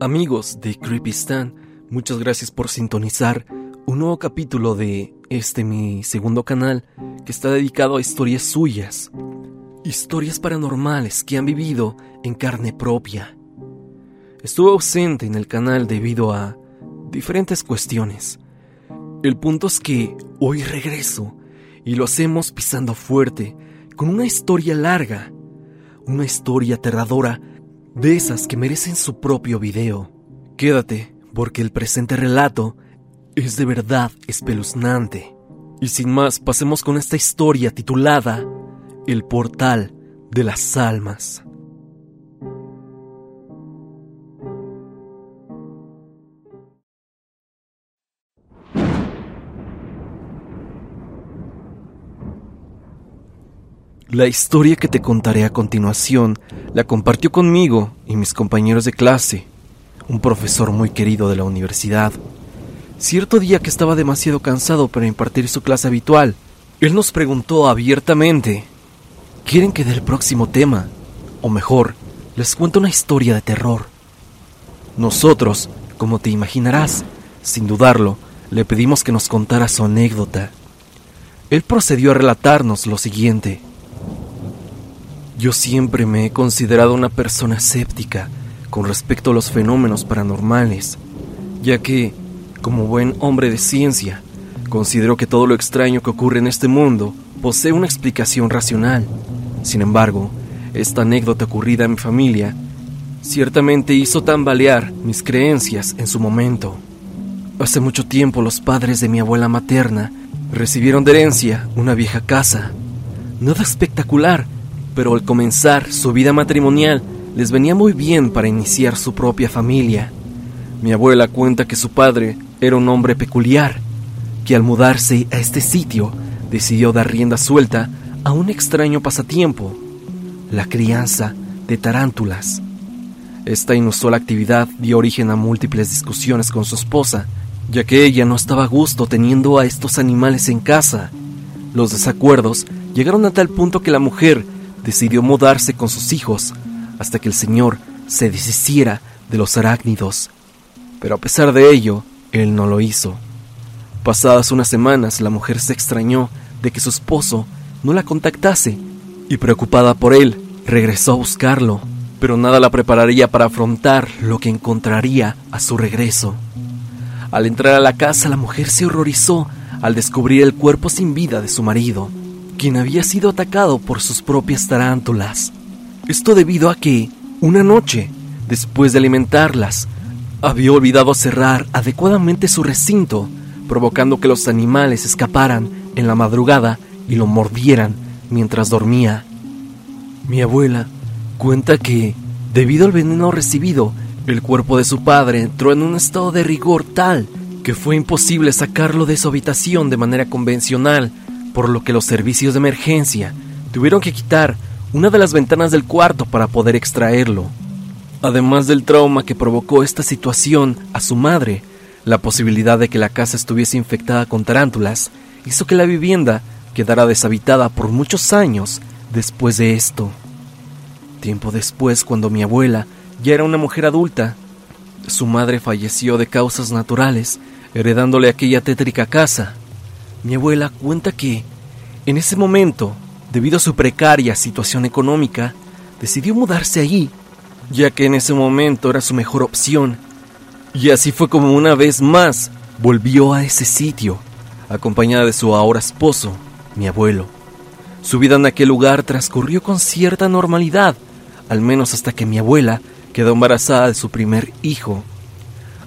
Amigos de Creepy Stan, muchas gracias por sintonizar un nuevo capítulo de este mi segundo canal que está dedicado a historias suyas, historias paranormales que han vivido en carne propia. Estuve ausente en el canal debido a diferentes cuestiones. El punto es que hoy regreso y lo hacemos pisando fuerte con una historia larga, una historia aterradora de esas que merecen su propio video. Quédate, porque el presente relato es de verdad espeluznante. Y sin más, pasemos con esta historia titulada El portal de las almas. La historia que te contaré a continuación la compartió conmigo y mis compañeros de clase, un profesor muy querido de la universidad. Cierto día que estaba demasiado cansado para impartir su clase habitual, él nos preguntó abiertamente, ¿quieren que dé el próximo tema? O mejor, les cuento una historia de terror. Nosotros, como te imaginarás, sin dudarlo, le pedimos que nos contara su anécdota. Él procedió a relatarnos lo siguiente. Yo siempre me he considerado una persona escéptica con respecto a los fenómenos paranormales, ya que, como buen hombre de ciencia, considero que todo lo extraño que ocurre en este mundo posee una explicación racional. Sin embargo, esta anécdota ocurrida en mi familia ciertamente hizo tambalear mis creencias en su momento. Hace mucho tiempo los padres de mi abuela materna recibieron de herencia una vieja casa, nada espectacular, pero al comenzar su vida matrimonial les venía muy bien para iniciar su propia familia. Mi abuela cuenta que su padre era un hombre peculiar, que al mudarse a este sitio decidió dar rienda suelta a un extraño pasatiempo, la crianza de tarántulas. Esta inusual actividad dio origen a múltiples discusiones con su esposa, ya que ella no estaba a gusto teniendo a estos animales en casa. Los desacuerdos llegaron a tal punto que la mujer decidió mudarse con sus hijos hasta que el Señor se deshiciera de los arácnidos. Pero a pesar de ello, él no lo hizo. Pasadas unas semanas, la mujer se extrañó de que su esposo no la contactase y preocupada por él, regresó a buscarlo, pero nada la prepararía para afrontar lo que encontraría a su regreso. Al entrar a la casa, la mujer se horrorizó al descubrir el cuerpo sin vida de su marido quien había sido atacado por sus propias tarántulas. Esto debido a que, una noche, después de alimentarlas, había olvidado cerrar adecuadamente su recinto, provocando que los animales escaparan en la madrugada y lo mordieran mientras dormía. Mi abuela cuenta que, debido al veneno recibido, el cuerpo de su padre entró en un estado de rigor tal que fue imposible sacarlo de su habitación de manera convencional por lo que los servicios de emergencia tuvieron que quitar una de las ventanas del cuarto para poder extraerlo. Además del trauma que provocó esta situación a su madre, la posibilidad de que la casa estuviese infectada con tarántulas hizo que la vivienda quedara deshabitada por muchos años después de esto. Tiempo después, cuando mi abuela ya era una mujer adulta, su madre falleció de causas naturales, heredándole aquella tétrica casa. Mi abuela cuenta que, en ese momento, debido a su precaria situación económica, decidió mudarse allí, ya que en ese momento era su mejor opción. Y así fue como una vez más volvió a ese sitio, acompañada de su ahora esposo, mi abuelo. Su vida en aquel lugar transcurrió con cierta normalidad, al menos hasta que mi abuela quedó embarazada de su primer hijo.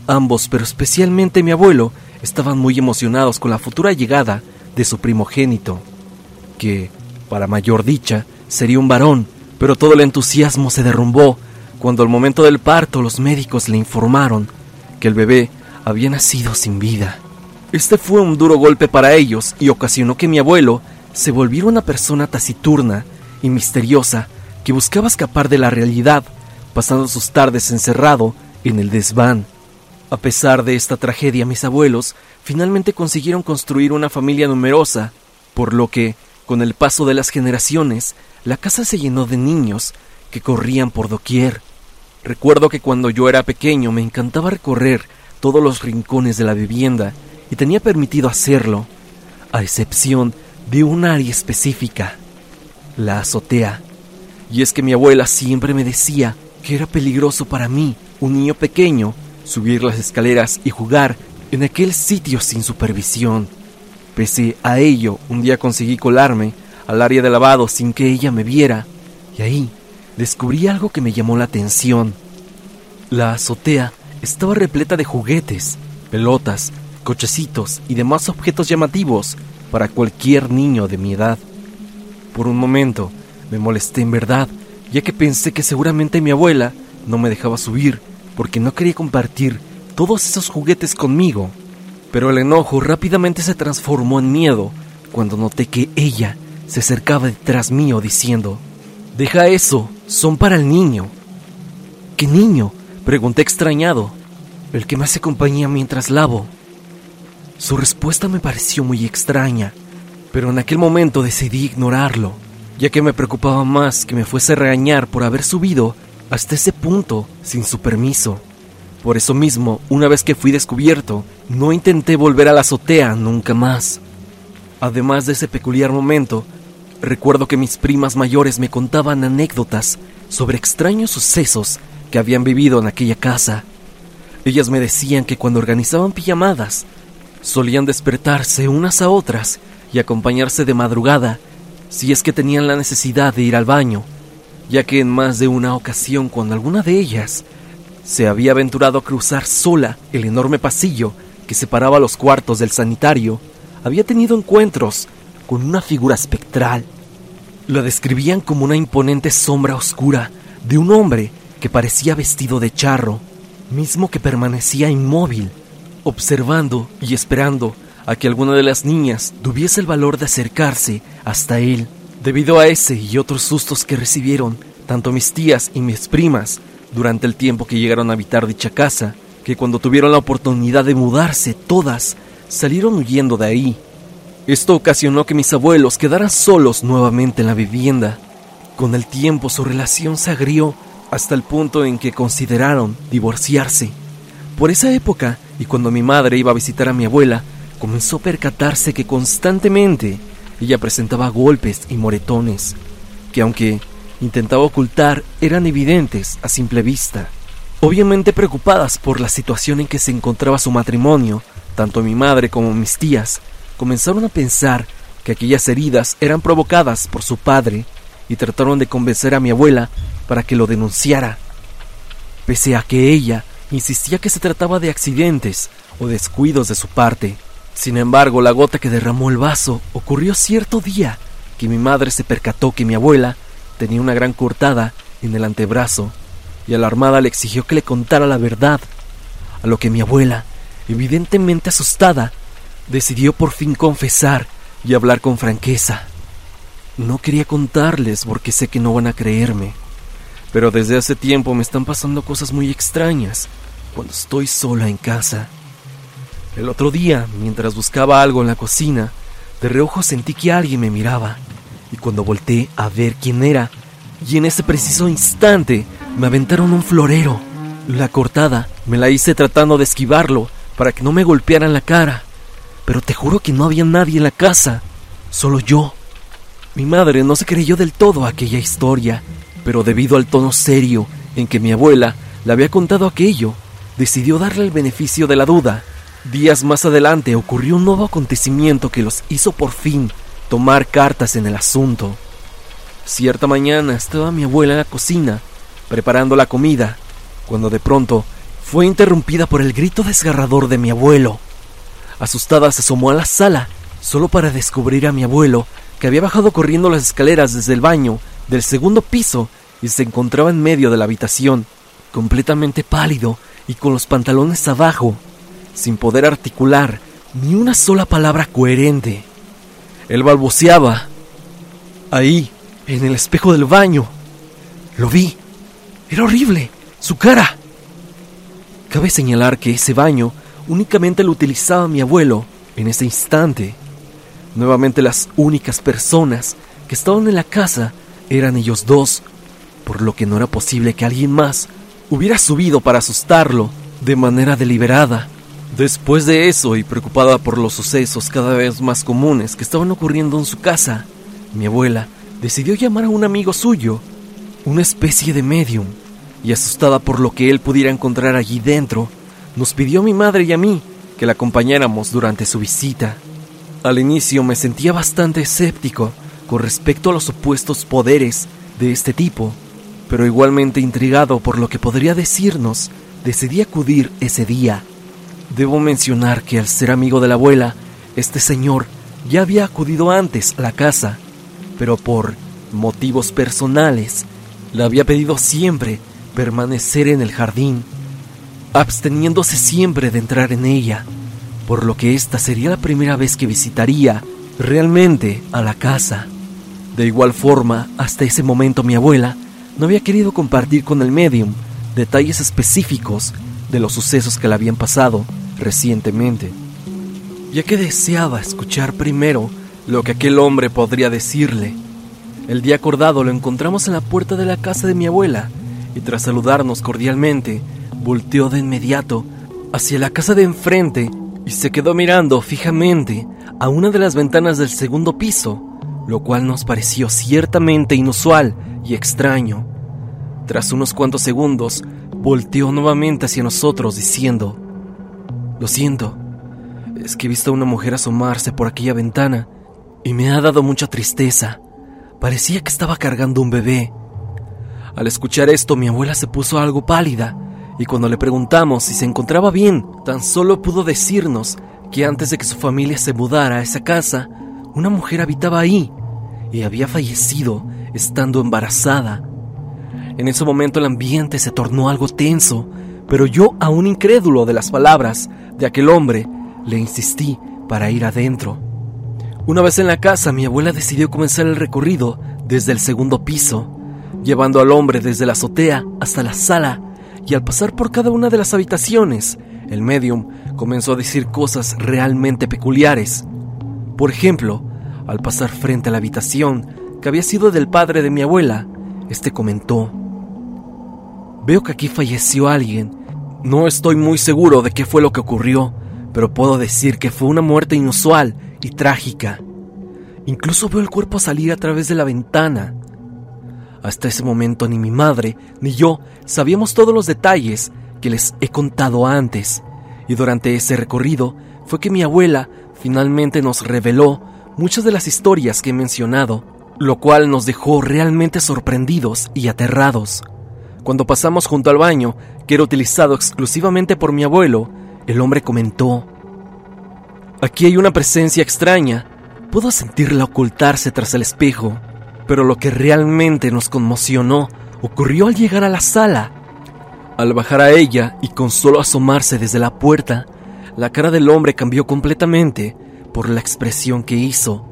Ambos, pero especialmente mi abuelo, estaban muy emocionados con la futura llegada de su primogénito, que, para mayor dicha, sería un varón, pero todo el entusiasmo se derrumbó cuando al momento del parto los médicos le informaron que el bebé había nacido sin vida. Este fue un duro golpe para ellos y ocasionó que mi abuelo se volviera una persona taciturna y misteriosa que buscaba escapar de la realidad, pasando sus tardes encerrado en el desván a pesar de esta tragedia, mis abuelos finalmente consiguieron construir una familia numerosa, por lo que, con el paso de las generaciones, la casa se llenó de niños que corrían por doquier. Recuerdo que cuando yo era pequeño me encantaba recorrer todos los rincones de la vivienda y tenía permitido hacerlo, a excepción de un área específica, la azotea. Y es que mi abuela siempre me decía que era peligroso para mí, un niño pequeño, subir las escaleras y jugar en aquel sitio sin supervisión. Pese a ello, un día conseguí colarme al área de lavado sin que ella me viera, y ahí descubrí algo que me llamó la atención. La azotea estaba repleta de juguetes, pelotas, cochecitos y demás objetos llamativos para cualquier niño de mi edad. Por un momento me molesté en verdad, ya que pensé que seguramente mi abuela no me dejaba subir porque no quería compartir todos esos juguetes conmigo. Pero el enojo rápidamente se transformó en miedo cuando noté que ella se acercaba detrás mío diciendo, Deja eso, son para el niño. ¿Qué niño? Pregunté extrañado, el que me hace compañía mientras lavo. Su respuesta me pareció muy extraña, pero en aquel momento decidí ignorarlo, ya que me preocupaba más que me fuese a regañar por haber subido hasta ese punto sin su permiso. Por eso mismo, una vez que fui descubierto, no intenté volver a la azotea nunca más. Además de ese peculiar momento, recuerdo que mis primas mayores me contaban anécdotas sobre extraños sucesos que habían vivido en aquella casa. Ellas me decían que cuando organizaban pijamadas, solían despertarse unas a otras y acompañarse de madrugada si es que tenían la necesidad de ir al baño, ya que en más de una ocasión cuando alguna de ellas se había aventurado a cruzar sola el enorme pasillo que separaba los cuartos del sanitario, había tenido encuentros con una figura espectral. La describían como una imponente sombra oscura de un hombre que parecía vestido de charro, mismo que permanecía inmóvil, observando y esperando a que alguna de las niñas tuviese el valor de acercarse hasta él. Debido a ese y otros sustos que recibieron, tanto mis tías y mis primas, durante el tiempo que llegaron a habitar dicha casa, que cuando tuvieron la oportunidad de mudarse, todas salieron huyendo de ahí. Esto ocasionó que mis abuelos quedaran solos nuevamente en la vivienda. Con el tiempo su relación se agrió hasta el punto en que consideraron divorciarse. Por esa época, y cuando mi madre iba a visitar a mi abuela, comenzó a percatarse que constantemente ella presentaba golpes y moretones, que aunque intentaba ocultar eran evidentes a simple vista. Obviamente preocupadas por la situación en que se encontraba su matrimonio, tanto mi madre como mis tías comenzaron a pensar que aquellas heridas eran provocadas por su padre y trataron de convencer a mi abuela para que lo denunciara. Pese a que ella insistía que se trataba de accidentes o descuidos de su parte. Sin embargo, la gota que derramó el vaso ocurrió cierto día que mi madre se percató que mi abuela tenía una gran cortada en el antebrazo y alarmada le exigió que le contara la verdad, a lo que mi abuela, evidentemente asustada, decidió por fin confesar y hablar con franqueza. No quería contarles porque sé que no van a creerme, pero desde hace tiempo me están pasando cosas muy extrañas cuando estoy sola en casa. El otro día, mientras buscaba algo en la cocina, de reojo sentí que alguien me miraba y cuando volteé a ver quién era, y en ese preciso instante me aventaron un florero. La cortada me la hice tratando de esquivarlo para que no me golpearan la cara, pero te juro que no había nadie en la casa, solo yo. Mi madre no se creyó del todo aquella historia, pero debido al tono serio en que mi abuela le había contado aquello, decidió darle el beneficio de la duda. Días más adelante ocurrió un nuevo acontecimiento que los hizo por fin tomar cartas en el asunto. Cierta mañana estaba mi abuela en la cocina, preparando la comida, cuando de pronto fue interrumpida por el grito desgarrador de mi abuelo. Asustada se asomó a la sala, solo para descubrir a mi abuelo, que había bajado corriendo las escaleras desde el baño del segundo piso y se encontraba en medio de la habitación, completamente pálido y con los pantalones abajo, sin poder articular ni una sola palabra coherente. Él balbuceaba. Ahí, en el espejo del baño. Lo vi. Era horrible. Su cara. Cabe señalar que ese baño únicamente lo utilizaba mi abuelo en ese instante. Nuevamente las únicas personas que estaban en la casa eran ellos dos, por lo que no era posible que alguien más hubiera subido para asustarlo de manera deliberada. Después de eso, y preocupada por los sucesos cada vez más comunes que estaban ocurriendo en su casa, mi abuela decidió llamar a un amigo suyo, una especie de medium, y asustada por lo que él pudiera encontrar allí dentro, nos pidió a mi madre y a mí que la acompañáramos durante su visita. Al inicio me sentía bastante escéptico con respecto a los supuestos poderes de este tipo, pero igualmente intrigado por lo que podría decirnos, decidí acudir ese día. Debo mencionar que al ser amigo de la abuela, este señor ya había acudido antes a la casa, pero por motivos personales le había pedido siempre permanecer en el jardín, absteniéndose siempre de entrar en ella, por lo que esta sería la primera vez que visitaría realmente a la casa. De igual forma, hasta ese momento mi abuela no había querido compartir con el medium detalles específicos de los sucesos que le habían pasado recientemente, ya que deseaba escuchar primero lo que aquel hombre podría decirle. El día acordado lo encontramos en la puerta de la casa de mi abuela y tras saludarnos cordialmente, volteó de inmediato hacia la casa de enfrente y se quedó mirando fijamente a una de las ventanas del segundo piso, lo cual nos pareció ciertamente inusual y extraño. Tras unos cuantos segundos, volteó nuevamente hacia nosotros diciendo, Lo siento, es que he visto a una mujer asomarse por aquella ventana y me ha dado mucha tristeza. Parecía que estaba cargando un bebé. Al escuchar esto, mi abuela se puso algo pálida y cuando le preguntamos si se encontraba bien, tan solo pudo decirnos que antes de que su familia se mudara a esa casa, una mujer habitaba ahí y había fallecido estando embarazada. En ese momento el ambiente se tornó algo tenso, pero yo, aún incrédulo de las palabras de aquel hombre, le insistí para ir adentro. Una vez en la casa, mi abuela decidió comenzar el recorrido desde el segundo piso, llevando al hombre desde la azotea hasta la sala, y al pasar por cada una de las habitaciones, el medium comenzó a decir cosas realmente peculiares. Por ejemplo, al pasar frente a la habitación que había sido del padre de mi abuela, este comentó, Veo que aquí falleció alguien. No estoy muy seguro de qué fue lo que ocurrió, pero puedo decir que fue una muerte inusual y trágica. Incluso veo el cuerpo salir a través de la ventana. Hasta ese momento ni mi madre ni yo sabíamos todos los detalles que les he contado antes, y durante ese recorrido fue que mi abuela finalmente nos reveló muchas de las historias que he mencionado, lo cual nos dejó realmente sorprendidos y aterrados. Cuando pasamos junto al baño, que era utilizado exclusivamente por mi abuelo, el hombre comentó, Aquí hay una presencia extraña. Puedo sentirla ocultarse tras el espejo, pero lo que realmente nos conmocionó ocurrió al llegar a la sala. Al bajar a ella y con solo asomarse desde la puerta, la cara del hombre cambió completamente por la expresión que hizo,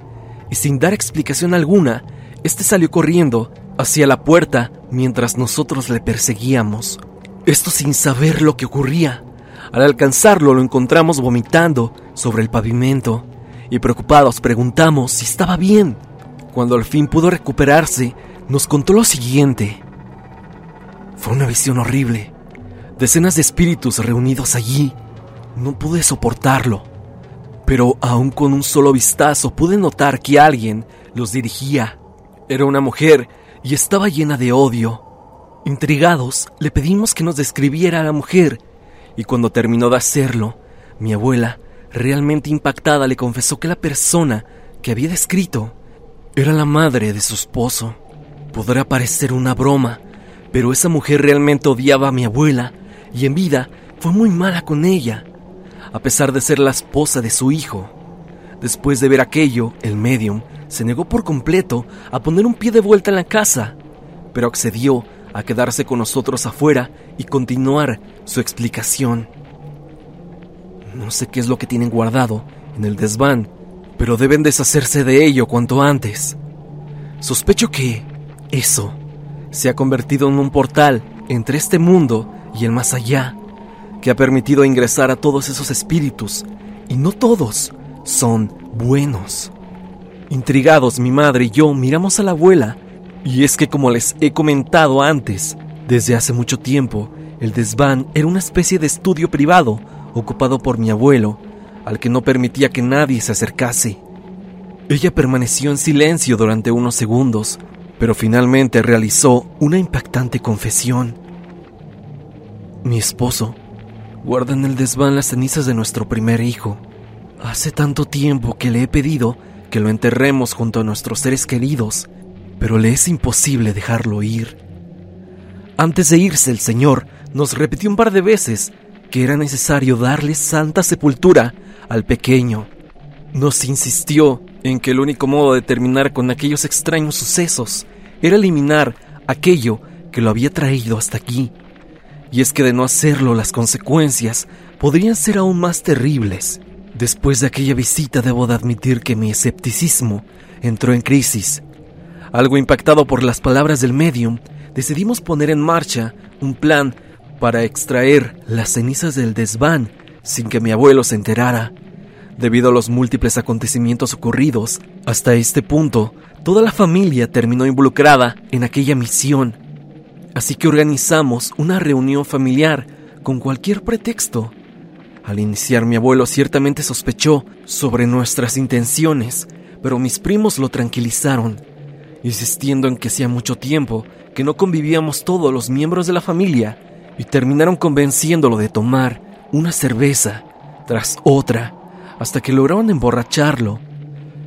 y sin dar explicación alguna, este salió corriendo hacia la puerta mientras nosotros le perseguíamos. Esto sin saber lo que ocurría. Al alcanzarlo lo encontramos vomitando sobre el pavimento y preocupados preguntamos si estaba bien. Cuando al fin pudo recuperarse, nos contó lo siguiente. Fue una visión horrible. Decenas de espíritus reunidos allí. No pude soportarlo. Pero aún con un solo vistazo pude notar que alguien los dirigía. Era una mujer y estaba llena de odio. Intrigados, le pedimos que nos describiera a la mujer, y cuando terminó de hacerlo, mi abuela, realmente impactada, le confesó que la persona que había descrito era la madre de su esposo. Podrá parecer una broma, pero esa mujer realmente odiaba a mi abuela y en vida fue muy mala con ella, a pesar de ser la esposa de su hijo. Después de ver aquello, el medium se negó por completo a poner un pie de vuelta en la casa, pero accedió a quedarse con nosotros afuera y continuar su explicación. No sé qué es lo que tienen guardado en el desván, pero deben deshacerse de ello cuanto antes. Sospecho que eso se ha convertido en un portal entre este mundo y el más allá, que ha permitido ingresar a todos esos espíritus, y no todos son buenos. Intrigados, mi madre y yo miramos a la abuela, y es que como les he comentado antes, desde hace mucho tiempo, El desván era una especie de estudio privado ocupado por mi abuelo, al que no permitía que nadie se acercase. Ella permaneció en silencio durante unos segundos, pero finalmente realizó una impactante confesión. Mi esposo guarda en el desván las cenizas de nuestro primer hijo. Hace tanto tiempo que le he pedido que lo enterremos junto a nuestros seres queridos, pero le es imposible dejarlo ir. Antes de irse el Señor nos repitió un par de veces que era necesario darle santa sepultura al pequeño. Nos insistió en que el único modo de terminar con aquellos extraños sucesos era eliminar aquello que lo había traído hasta aquí. Y es que de no hacerlo las consecuencias podrían ser aún más terribles. Después de aquella visita debo de admitir que mi escepticismo entró en crisis. Algo impactado por las palabras del medium, decidimos poner en marcha un plan para extraer las cenizas del desván sin que mi abuelo se enterara. Debido a los múltiples acontecimientos ocurridos, hasta este punto, toda la familia terminó involucrada en aquella misión. Así que organizamos una reunión familiar con cualquier pretexto. Al iniciar mi abuelo ciertamente sospechó sobre nuestras intenciones, pero mis primos lo tranquilizaron, insistiendo en que hacía mucho tiempo que no convivíamos todos los miembros de la familia y terminaron convenciéndolo de tomar una cerveza tras otra hasta que lograron emborracharlo.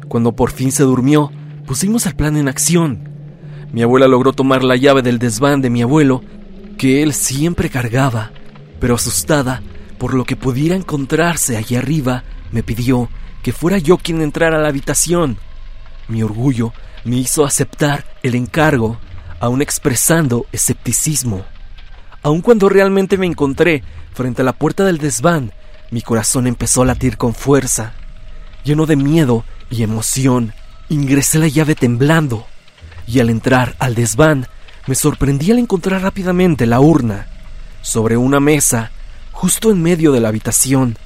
Cuando por fin se durmió, pusimos el plan en acción. Mi abuela logró tomar la llave del desván de mi abuelo, que él siempre cargaba, pero asustada por lo que pudiera encontrarse allí arriba, me pidió que fuera yo quien entrara a la habitación. Mi orgullo me hizo aceptar el encargo, aún expresando escepticismo. Aun cuando realmente me encontré frente a la puerta del desván, mi corazón empezó a latir con fuerza. Lleno de miedo y emoción, ingresé la llave temblando, y al entrar al desván, me sorprendí al encontrar rápidamente la urna, sobre una mesa, justo en medio de la habitación.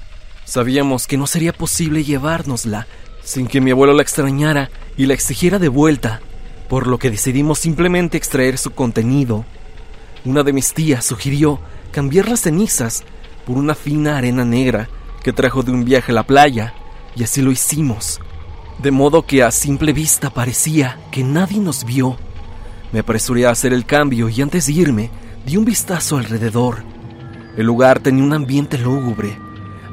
Sabíamos que no sería posible llevárnosla sin que mi abuelo la extrañara y la exigiera de vuelta, por lo que decidimos simplemente extraer su contenido. Una de mis tías sugirió cambiar las cenizas por una fina arena negra que trajo de un viaje a la playa, y así lo hicimos. De modo que a simple vista parecía que nadie nos vio. Me apresuré a hacer el cambio y antes de irme di un vistazo alrededor. El lugar tenía un ambiente lúgubre.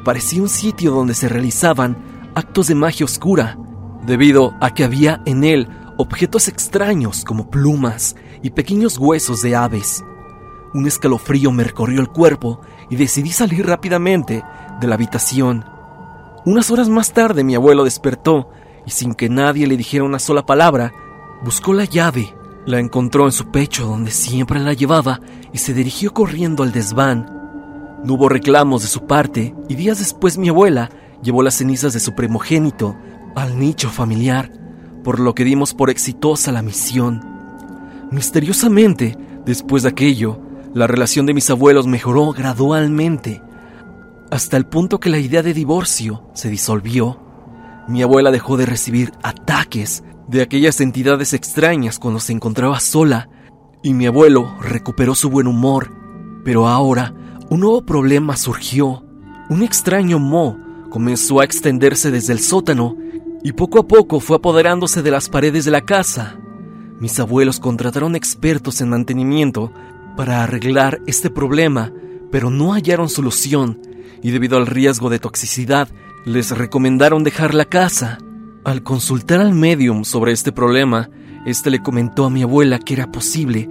Parecía un sitio donde se realizaban actos de magia oscura, debido a que había en él objetos extraños como plumas y pequeños huesos de aves. Un escalofrío me recorrió el cuerpo y decidí salir rápidamente de la habitación. Unas horas más tarde mi abuelo despertó y sin que nadie le dijera una sola palabra, buscó la llave, la encontró en su pecho donde siempre la llevaba y se dirigió corriendo al desván. No hubo reclamos de su parte y días después mi abuela llevó las cenizas de su primogénito al nicho familiar, por lo que dimos por exitosa la misión. Misteriosamente, después de aquello, la relación de mis abuelos mejoró gradualmente, hasta el punto que la idea de divorcio se disolvió. Mi abuela dejó de recibir ataques de aquellas entidades extrañas cuando se encontraba sola, y mi abuelo recuperó su buen humor. Pero ahora, un nuevo problema surgió. Un extraño mo comenzó a extenderse desde el sótano y poco a poco fue apoderándose de las paredes de la casa. Mis abuelos contrataron expertos en mantenimiento para arreglar este problema, pero no hallaron solución y debido al riesgo de toxicidad les recomendaron dejar la casa. Al consultar al medium sobre este problema, este le comentó a mi abuela que era posible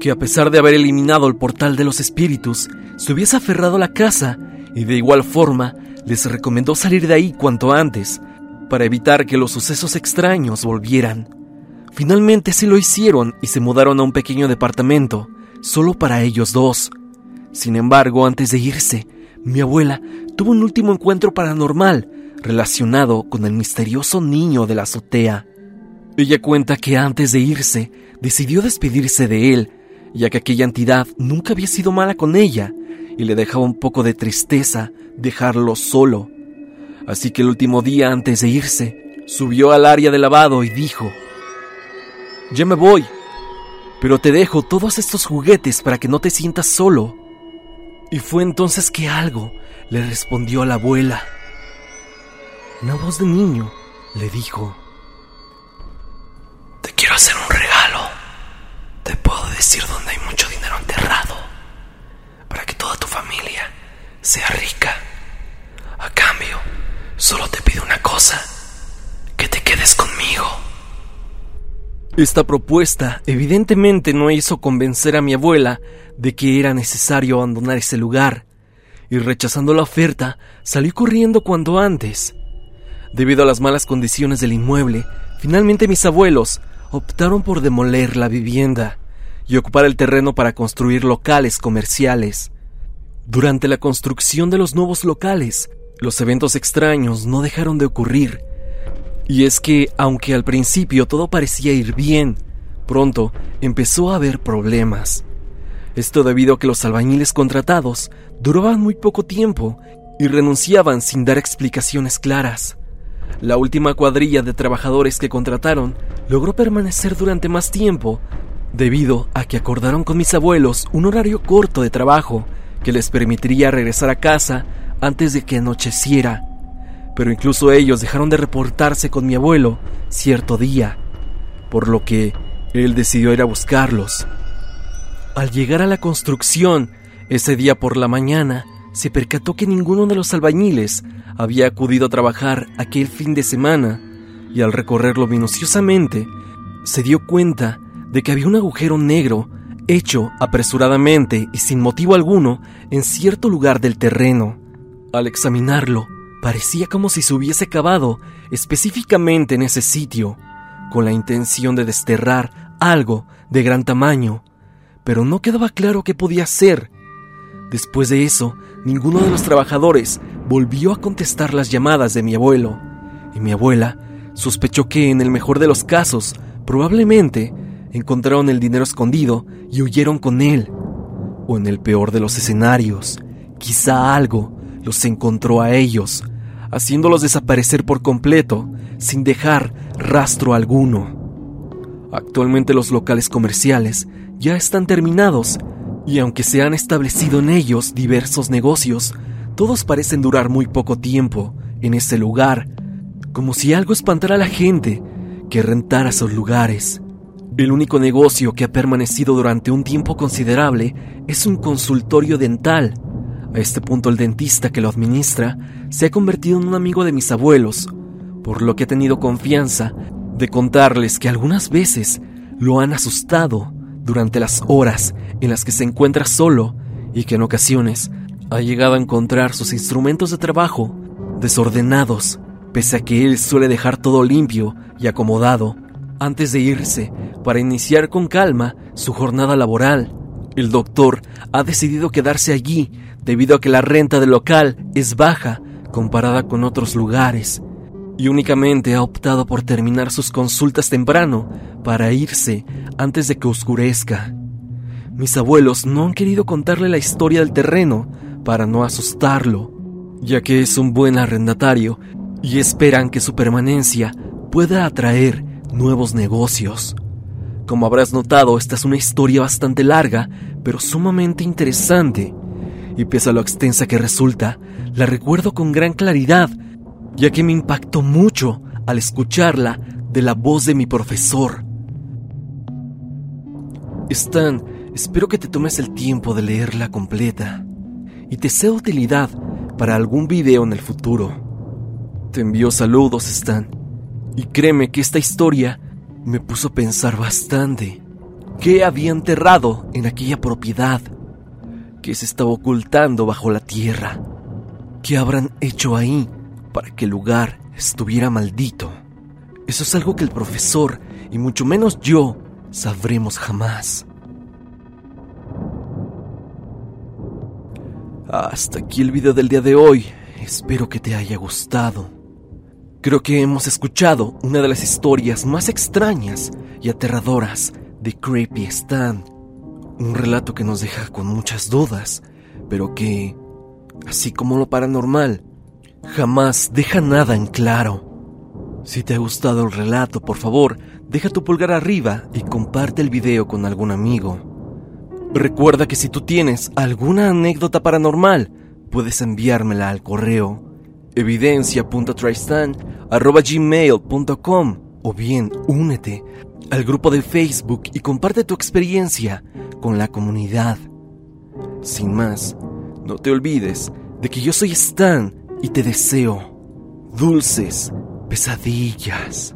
que a pesar de haber eliminado el portal de los espíritus, se hubiese aferrado a la casa y de igual forma les recomendó salir de ahí cuanto antes para evitar que los sucesos extraños volvieran. Finalmente sí lo hicieron y se mudaron a un pequeño departamento solo para ellos dos. Sin embargo, antes de irse, mi abuela tuvo un último encuentro paranormal relacionado con el misterioso niño de la azotea. Ella cuenta que antes de irse, decidió despedirse de él, ya que aquella entidad nunca había sido mala con ella y le dejaba un poco de tristeza dejarlo solo. Así que el último día antes de irse, subió al área de lavado y dijo, Ya me voy, pero te dejo todos estos juguetes para que no te sientas solo. Y fue entonces que algo le respondió a la abuela. Una voz de niño le dijo, Te quiero hacer un regalo. Te puedo decir dónde hay mucho dinero enterrado para que toda tu familia sea rica. A cambio, solo te pido una cosa, que te quedes conmigo. Esta propuesta evidentemente no hizo convencer a mi abuela de que era necesario abandonar ese lugar, y rechazando la oferta, salió corriendo cuando antes. Debido a las malas condiciones del inmueble, finalmente mis abuelos optaron por demoler la vivienda y ocupar el terreno para construir locales comerciales. Durante la construcción de los nuevos locales, los eventos extraños no dejaron de ocurrir. Y es que, aunque al principio todo parecía ir bien, pronto empezó a haber problemas. Esto debido a que los albañiles contratados duraban muy poco tiempo y renunciaban sin dar explicaciones claras. La última cuadrilla de trabajadores que contrataron logró permanecer durante más tiempo debido a que acordaron con mis abuelos un horario corto de trabajo que les permitiría regresar a casa antes de que anocheciera. Pero incluso ellos dejaron de reportarse con mi abuelo cierto día, por lo que él decidió ir a buscarlos. Al llegar a la construcción, ese día por la mañana, se percató que ninguno de los albañiles había acudido a trabajar aquel fin de semana, y al recorrerlo minuciosamente, se dio cuenta de que había un agujero negro hecho apresuradamente y sin motivo alguno en cierto lugar del terreno. Al examinarlo, parecía como si se hubiese cavado específicamente en ese sitio, con la intención de desterrar algo de gran tamaño, pero no quedaba claro qué podía ser. Después de eso, ninguno de los trabajadores volvió a contestar las llamadas de mi abuelo, y mi abuela sospechó que en el mejor de los casos, probablemente encontraron el dinero escondido y huyeron con él, o en el peor de los escenarios, quizá algo los encontró a ellos, haciéndolos desaparecer por completo, sin dejar rastro alguno. Actualmente los locales comerciales ya están terminados y aunque se han establecido en ellos diversos negocios, todos parecen durar muy poco tiempo en ese lugar, como si algo espantara a la gente que rentara esos lugares. El único negocio que ha permanecido durante un tiempo considerable es un consultorio dental. A este punto el dentista que lo administra se ha convertido en un amigo de mis abuelos, por lo que he tenido confianza de contarles que algunas veces lo han asustado durante las horas en las que se encuentra solo y que en ocasiones ha llegado a encontrar sus instrumentos de trabajo desordenados, pese a que él suele dejar todo limpio y acomodado antes de irse para iniciar con calma su jornada laboral. El doctor ha decidido quedarse allí debido a que la renta del local es baja comparada con otros lugares y únicamente ha optado por terminar sus consultas temprano para irse antes de que oscurezca. Mis abuelos no han querido contarle la historia del terreno para no asustarlo, ya que es un buen arrendatario y esperan que su permanencia pueda atraer nuevos negocios. Como habrás notado, esta es una historia bastante larga, pero sumamente interesante, y pese a lo extensa que resulta, la recuerdo con gran claridad ya que me impactó mucho al escucharla de la voz de mi profesor. Stan, espero que te tomes el tiempo de leerla completa y te sea utilidad para algún video en el futuro. Te envío saludos, Stan, y créeme que esta historia me puso a pensar bastante. ¿Qué había enterrado en aquella propiedad? ¿Qué se estaba ocultando bajo la tierra? ¿Qué habrán hecho ahí para que el lugar estuviera maldito. Eso es algo que el profesor, y mucho menos yo, sabremos jamás. Hasta aquí el video del día de hoy. Espero que te haya gustado. Creo que hemos escuchado una de las historias más extrañas y aterradoras de Creepy Stan. Un relato que nos deja con muchas dudas, pero que, así como lo paranormal, jamás deja nada en claro. Si te ha gustado el relato, por favor, deja tu pulgar arriba y comparte el video con algún amigo. Recuerda que si tú tienes alguna anécdota paranormal, puedes enviármela al correo evidencia.tristan.gmail.com o bien únete al grupo de Facebook y comparte tu experiencia con la comunidad. Sin más, no te olvides de que yo soy Stan y te deseo dulces pesadillas.